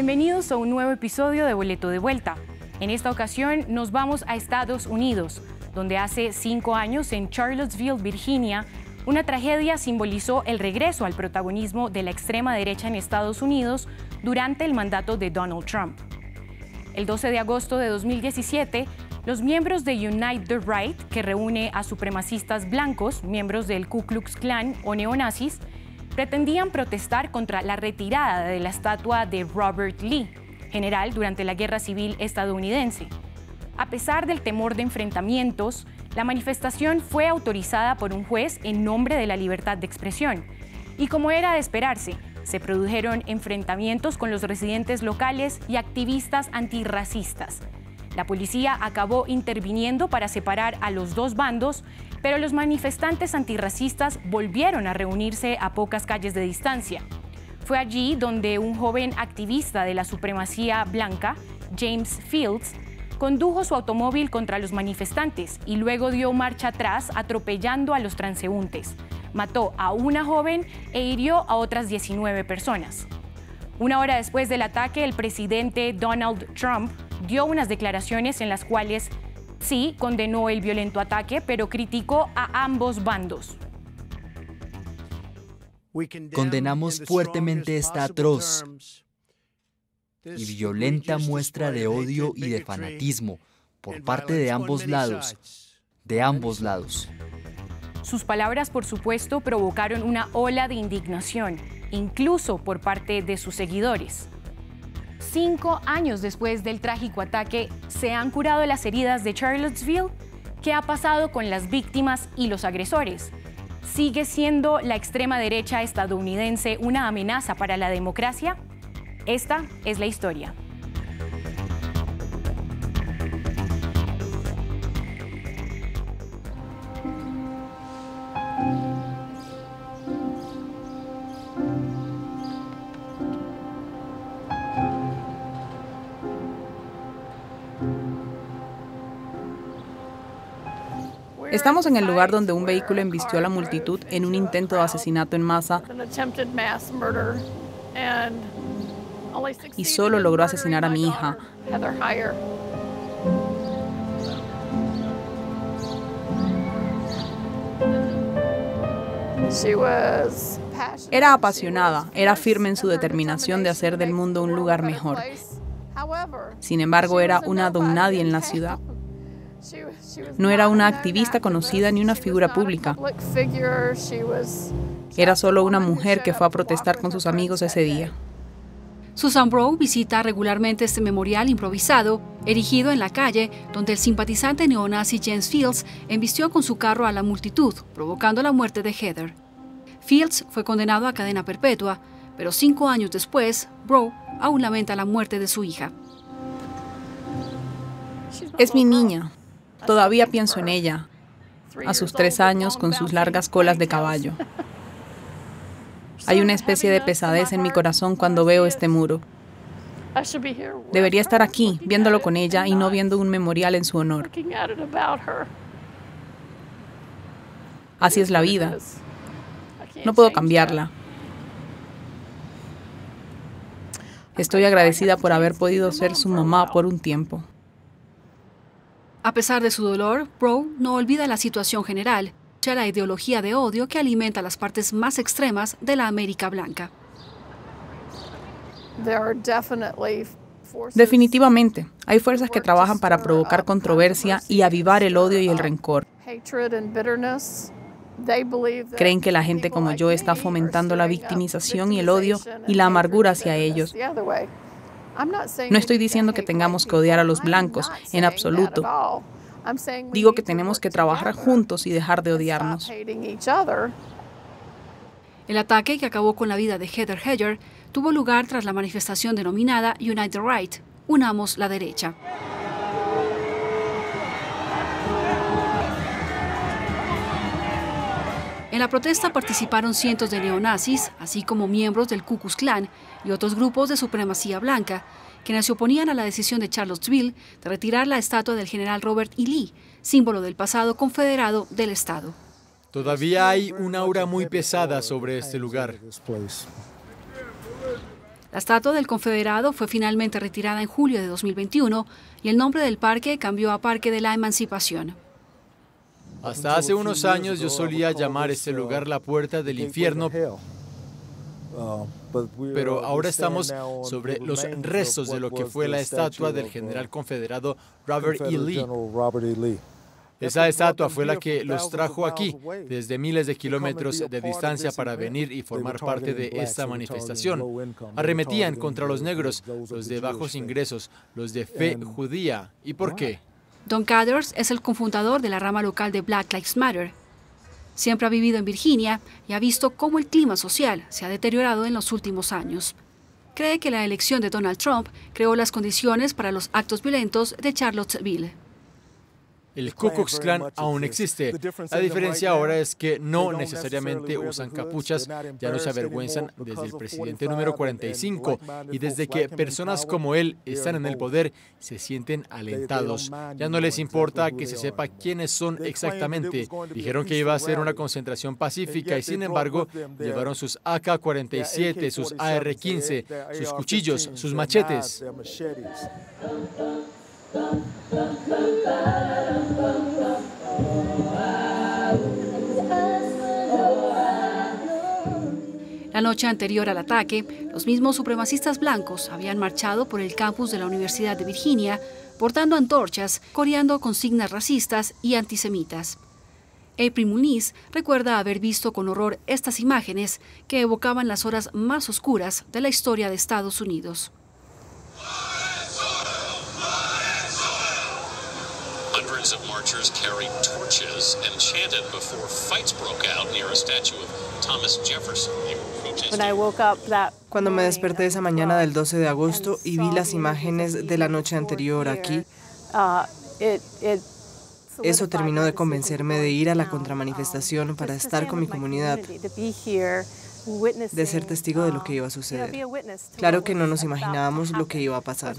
Bienvenidos a un nuevo episodio de Boleto de Vuelta. En esta ocasión nos vamos a Estados Unidos, donde hace cinco años en Charlottesville, Virginia, una tragedia simbolizó el regreso al protagonismo de la extrema derecha en Estados Unidos durante el mandato de Donald Trump. El 12 de agosto de 2017, los miembros de Unite the Right, que reúne a supremacistas blancos, miembros del Ku Klux Klan o neonazis, pretendían protestar contra la retirada de la estatua de Robert Lee, general durante la Guerra Civil estadounidense. A pesar del temor de enfrentamientos, la manifestación fue autorizada por un juez en nombre de la libertad de expresión. Y como era de esperarse, se produjeron enfrentamientos con los residentes locales y activistas antirracistas. La policía acabó interviniendo para separar a los dos bandos, pero los manifestantes antirracistas volvieron a reunirse a pocas calles de distancia. Fue allí donde un joven activista de la supremacía blanca, James Fields, condujo su automóvil contra los manifestantes y luego dio marcha atrás atropellando a los transeúntes. Mató a una joven e hirió a otras 19 personas. Una hora después del ataque, el presidente Donald Trump dio unas declaraciones en las cuales sí condenó el violento ataque, pero criticó a ambos bandos. Condenamos fuertemente esta atroz y violenta muestra de odio y de fanatismo por parte de ambos lados, de ambos lados. Sus palabras, por supuesto, provocaron una ola de indignación, incluso por parte de sus seguidores. Cinco años después del trágico ataque, ¿se han curado las heridas de Charlottesville? ¿Qué ha pasado con las víctimas y los agresores? ¿Sigue siendo la extrema derecha estadounidense una amenaza para la democracia? Esta es la historia. Estamos en el lugar donde un vehículo embistió a la multitud en un intento de asesinato en masa y solo logró asesinar a mi hija. Era apasionada, era firme en su determinación de hacer del mundo un lugar mejor. Sin embargo, era una don nadie en la ciudad. No era una activista conocida ni una figura pública. Era solo una mujer que fue a protestar con sus amigos ese día. Susan Brow visita regularmente este memorial improvisado, erigido en la calle, donde el simpatizante neonazi James Fields embistió con su carro a la multitud, provocando la muerte de Heather. Fields fue condenado a cadena perpetua, pero cinco años después, Brow aún lamenta la muerte de su hija. Es mi niña. Todavía pienso en ella, a sus tres años con sus largas colas de caballo. Hay una especie de pesadez en mi corazón cuando veo este muro. Debería estar aquí, viéndolo con ella y no viendo un memorial en su honor. Así es la vida. No puedo cambiarla. Estoy agradecida por haber podido ser su mamá por un tiempo. A pesar de su dolor, Bro no olvida la situación general, ya la ideología de odio que alimenta las partes más extremas de la América Blanca. Definitivamente, hay fuerzas que trabajan para provocar controversia y avivar el odio y el rencor. Creen que la gente como yo está fomentando la victimización y el odio y la amargura hacia ellos. No estoy diciendo que tengamos que odiar a los blancos, en absoluto. Digo que tenemos que trabajar juntos y dejar de odiarnos. El ataque que acabó con la vida de Heather Hedger tuvo lugar tras la manifestación denominada Unite the Right, Unamos la Derecha. En la protesta participaron cientos de neonazis, así como miembros del Ku Klux Klan y otros grupos de supremacía blanca, quienes se oponían a la decisión de Charlottesville de retirar la estatua del general Robert E. Lee, símbolo del pasado confederado del Estado. Todavía hay una aura muy pesada sobre este lugar. La estatua del Confederado fue finalmente retirada en julio de 2021 y el nombre del parque cambió a Parque de la Emancipación. Hasta hace unos años yo solía llamar este lugar la puerta del infierno, pero ahora estamos sobre los restos de lo que fue la estatua del general confederado Robert E. Lee. Esa estatua fue la que los trajo aquí desde miles de kilómetros de distancia para venir y formar parte de esta manifestación. Arremetían contra los negros, los de bajos ingresos, los de fe judía. ¿Y por qué? Don Cathers es el cofundador de la rama local de Black Lives Matter. Siempre ha vivido en Virginia y ha visto cómo el clima social se ha deteriorado en los últimos años. Cree que la elección de Donald Trump creó las condiciones para los actos violentos de Charlottesville. El Ku Klux Klan aún existe. La diferencia ahora es que no necesariamente usan capuchas, ya no se avergüenzan desde el presidente número 45 y desde que personas como él están en el poder se sienten alentados. Ya no les importa que se sepa quiénes son exactamente. Dijeron que iba a ser una concentración pacífica y sin embargo llevaron sus AK-47, sus AR-15, sus cuchillos, sus machetes. La noche anterior al ataque, los mismos supremacistas blancos habían marchado por el campus de la Universidad de Virginia, portando antorchas, coreando consignas racistas y antisemitas. April Muniz recuerda haber visto con horror estas imágenes que evocaban las horas más oscuras de la historia de Estados Unidos. Cuando me desperté esa mañana del 12 de agosto y vi las imágenes de la noche anterior aquí, uh, eso terminó de convencerme de ir a la contramanifestación para estar con mi comunidad de ser testigo de lo que iba a suceder. Claro que no nos imaginábamos lo que iba a pasar.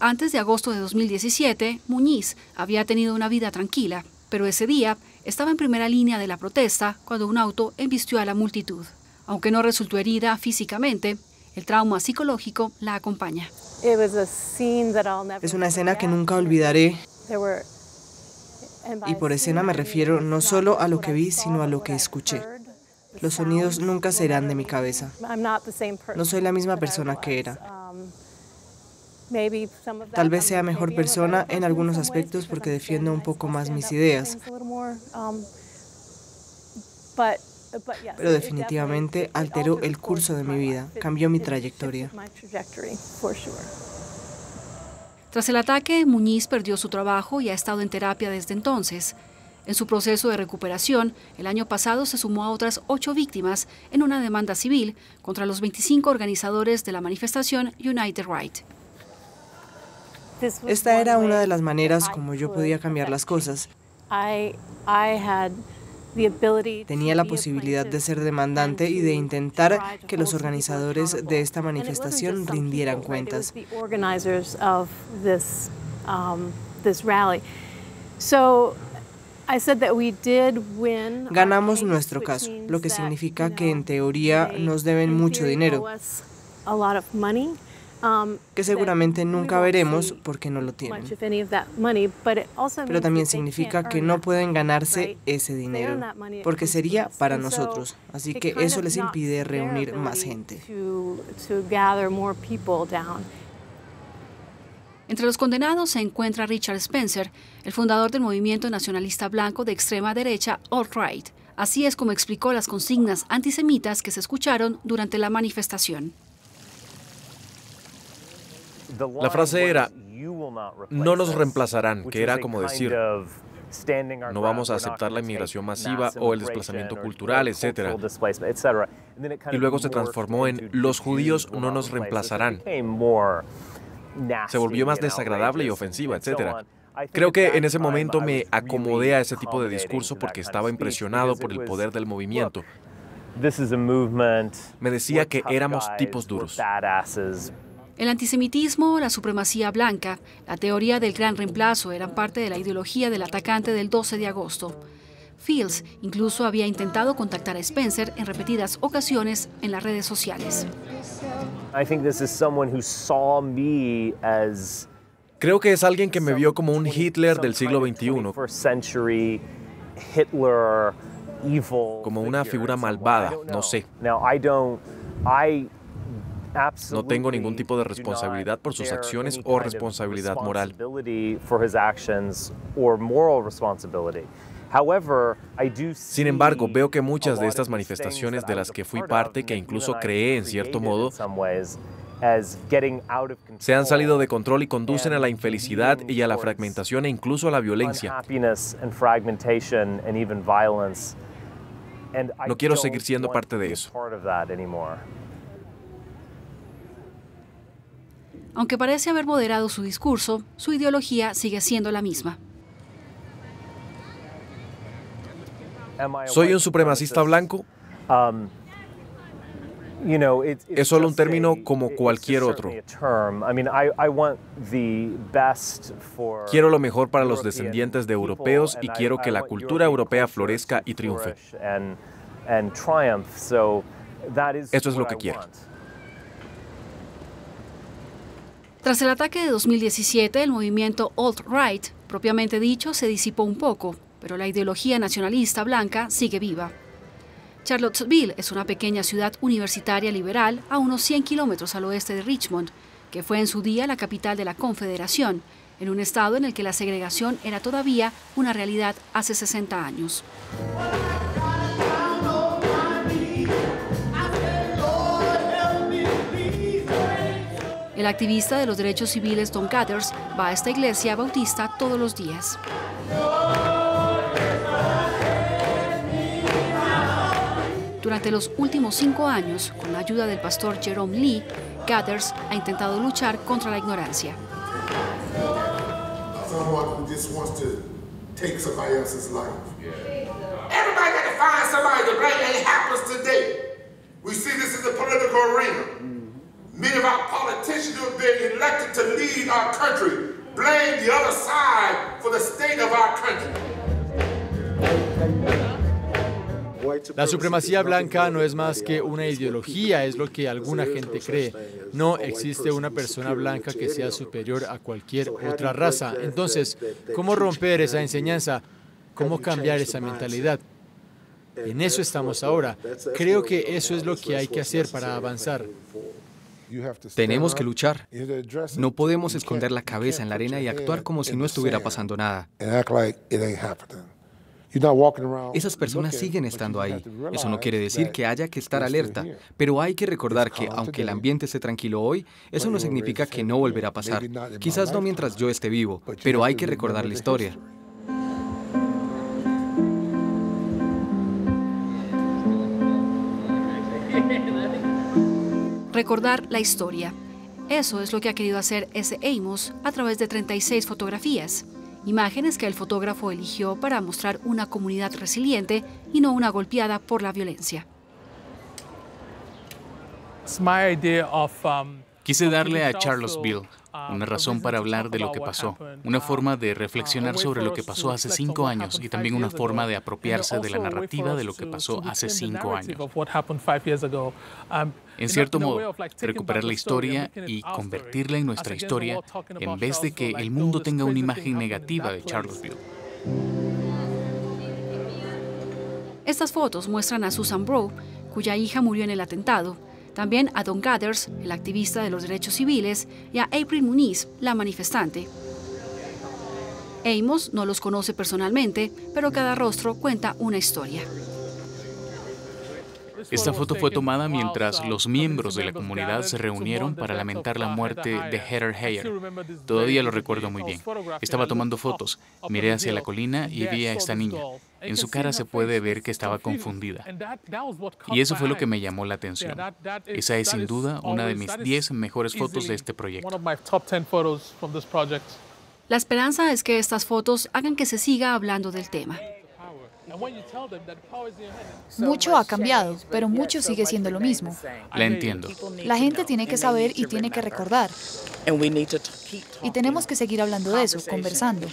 Antes de agosto de 2017, Muñiz había tenido una vida tranquila, pero ese día estaba en primera línea de la protesta cuando un auto embistió a la multitud. Aunque no resultó herida físicamente, el trauma psicológico la acompaña. Es una escena que nunca olvidaré. Y por escena me refiero no solo a lo que vi, sino a lo que escuché. Los sonidos nunca serán de mi cabeza. No soy la misma persona que era. Tal vez sea mejor persona en algunos aspectos porque defiendo un poco más mis ideas. Pero definitivamente alteró el curso de mi vida, cambió mi trayectoria. Tras el ataque, Muñiz perdió su trabajo y ha estado en terapia desde entonces. En su proceso de recuperación, el año pasado se sumó a otras ocho víctimas en una demanda civil contra los 25 organizadores de la manifestación United Right. Esta era una de las maneras como yo podía cambiar las cosas. Tenía la posibilidad de ser demandante y de intentar que los organizadores de esta manifestación rindieran cuentas. Ganamos nuestro caso, lo que significa que en teoría nos deben mucho dinero, um, que seguramente nunca veremos porque no lo tienen. Pero también significa que no pueden ganarse ese dinero, porque sería para nosotros. Así que eso les impide reunir más gente. Entre los condenados se encuentra Richard Spencer, el fundador del movimiento nacionalista blanco de extrema derecha Alt-Right. Así es como explicó las consignas antisemitas que se escucharon durante la manifestación. La frase era, no nos reemplazarán, que era como decir, no vamos a aceptar la inmigración masiva o el desplazamiento cultural, etc. Y luego se transformó en, los judíos no nos reemplazarán se volvió más desagradable y ofensiva, etc. Creo que en ese momento me acomodé a ese tipo de discurso porque estaba impresionado por el poder del movimiento. Me decía que éramos tipos duros. El antisemitismo, la supremacía blanca, la teoría del gran reemplazo eran parte de la ideología del atacante del 12 de agosto. Fields incluso había intentado contactar a Spencer en repetidas ocasiones en las redes sociales. Creo que es alguien que me vio como un Hitler del siglo XXI. Como una figura malvada, no sé. No tengo ningún tipo de responsabilidad por sus acciones o responsabilidad moral. Sin embargo, veo que muchas de estas manifestaciones de las que fui parte, que incluso creé en cierto modo, se han salido de control y conducen a la infelicidad y a la fragmentación e incluso a la violencia. No quiero seguir siendo parte de eso. Aunque parece haber moderado su discurso, su ideología sigue siendo la misma. ¿Soy un supremacista blanco? Es solo un término como cualquier otro. Quiero lo mejor para los descendientes de europeos y quiero que la cultura europea florezca y triunfe. Eso es lo que quiero. Tras el ataque de 2017, el movimiento alt-right, propiamente dicho, se disipó un poco, pero la ideología nacionalista blanca sigue viva. Charlottesville es una pequeña ciudad universitaria liberal a unos 100 kilómetros al oeste de Richmond, que fue en su día la capital de la Confederación, en un estado en el que la segregación era todavía una realidad hace 60 años. El activista de los derechos civiles Don Gathers va a esta iglesia bautista todos los días. Durante los últimos cinco años, con la ayuda del pastor Jerome Lee, Gathers ha intentado luchar contra la ignorancia. Many of our politicians who have been elected to lead our country blame the other side for the state of our country. La supremacía blanca no es más que una ideología, es lo que alguna gente cree. No existe una persona blanca que sea superior a cualquier otra raza. Entonces, ¿cómo romper esa enseñanza? ¿Cómo cambiar esa mentalidad? En eso estamos ahora. Creo que eso es lo que hay que hacer para avanzar. Tenemos que luchar. No podemos esconder la cabeza en la arena y actuar como si no estuviera pasando nada. Esas personas siguen estando ahí. Eso no quiere decir que haya que estar alerta, pero hay que recordar que aunque el ambiente esté tranquilo hoy, eso no significa que no volverá a pasar. Quizás no mientras yo esté vivo, pero hay que recordar la historia. recordar la historia. Eso es lo que ha querido hacer ese Amos a través de 36 fotografías, imágenes que el fotógrafo eligió para mostrar una comunidad resiliente y no una golpeada por la violencia. Quise darle a Charlottesville una razón para hablar de lo que pasó, una forma de reflexionar sobre lo que pasó hace cinco años y también una forma de apropiarse de la narrativa de lo que pasó hace cinco años. En cierto modo, recuperar la historia y convertirla en nuestra historia en vez de que el mundo tenga una imagen negativa de Charlottesville. Estas fotos muestran a Susan Bro, cuya hija murió en el atentado, también a Don Gathers, el activista de los derechos civiles, y a April Muniz, la manifestante. Amos no los conoce personalmente, pero cada rostro cuenta una historia. Esta foto fue tomada mientras los miembros de la comunidad se reunieron para lamentar la muerte de Heather Heyer. Todavía lo recuerdo muy bien. Estaba tomando fotos, miré hacia la colina y vi a esta niña. En su cara se puede ver que estaba confundida. Y eso fue lo que me llamó la atención. Esa es sin duda una de mis 10 mejores fotos de este proyecto. La esperanza es que estas fotos hagan que se siga hablando del tema. Mucho ha cambiado, pero mucho sigue siendo lo mismo. La entiendo. La gente tiene que saber y tiene que recordar. Y tenemos que seguir hablando de eso, conversando.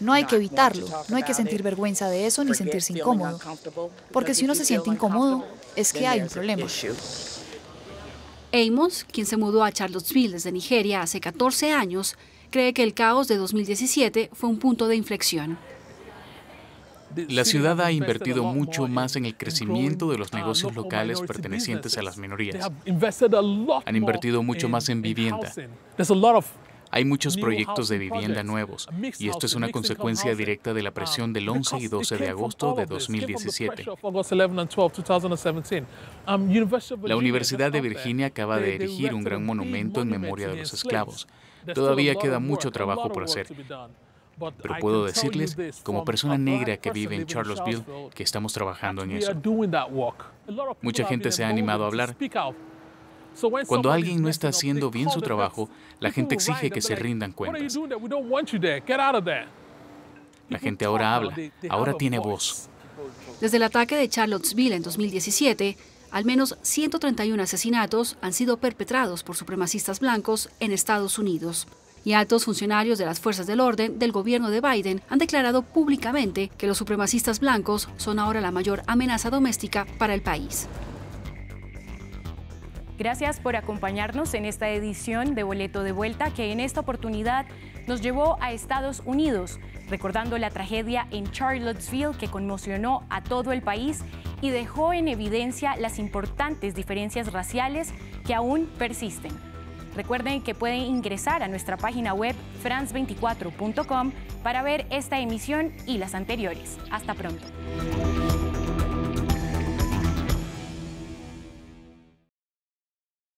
No hay que evitarlo, no hay que sentir vergüenza de eso ni sentirse incómodo. Porque si uno se siente incómodo, es que hay un problema. Amos, quien se mudó a Charlottesville desde Nigeria hace 14 años, cree que el caos de 2017 fue un punto de inflexión. La ciudad ha invertido mucho más en el crecimiento de los negocios locales pertenecientes a las minorías. Han invertido mucho más en vivienda. Hay muchos proyectos de vivienda nuevos y esto es una consecuencia directa de la presión del 11 y 12 de agosto de 2017. La Universidad de Virginia acaba de erigir un gran monumento en memoria de los esclavos. Todavía queda mucho trabajo por hacer. Pero puedo decirles, como persona negra que vive en Charlottesville, que estamos trabajando en eso. Mucha gente se ha animado a hablar. Cuando alguien no está haciendo bien su trabajo, la gente exige que se rindan cuentas. La gente ahora habla, ahora tiene voz. Desde el ataque de Charlottesville en 2017, al menos 131 asesinatos han sido perpetrados por supremacistas blancos en Estados Unidos. Y altos funcionarios de las fuerzas del orden del gobierno de Biden han declarado públicamente que los supremacistas blancos son ahora la mayor amenaza doméstica para el país. Gracias por acompañarnos en esta edición de Boleto de Vuelta que en esta oportunidad nos llevó a Estados Unidos, recordando la tragedia en Charlottesville que conmocionó a todo el país y dejó en evidencia las importantes diferencias raciales que aún persisten. Recuerden que pueden ingresar a nuestra página web france24.com para ver esta emisión y las anteriores. Hasta pronto.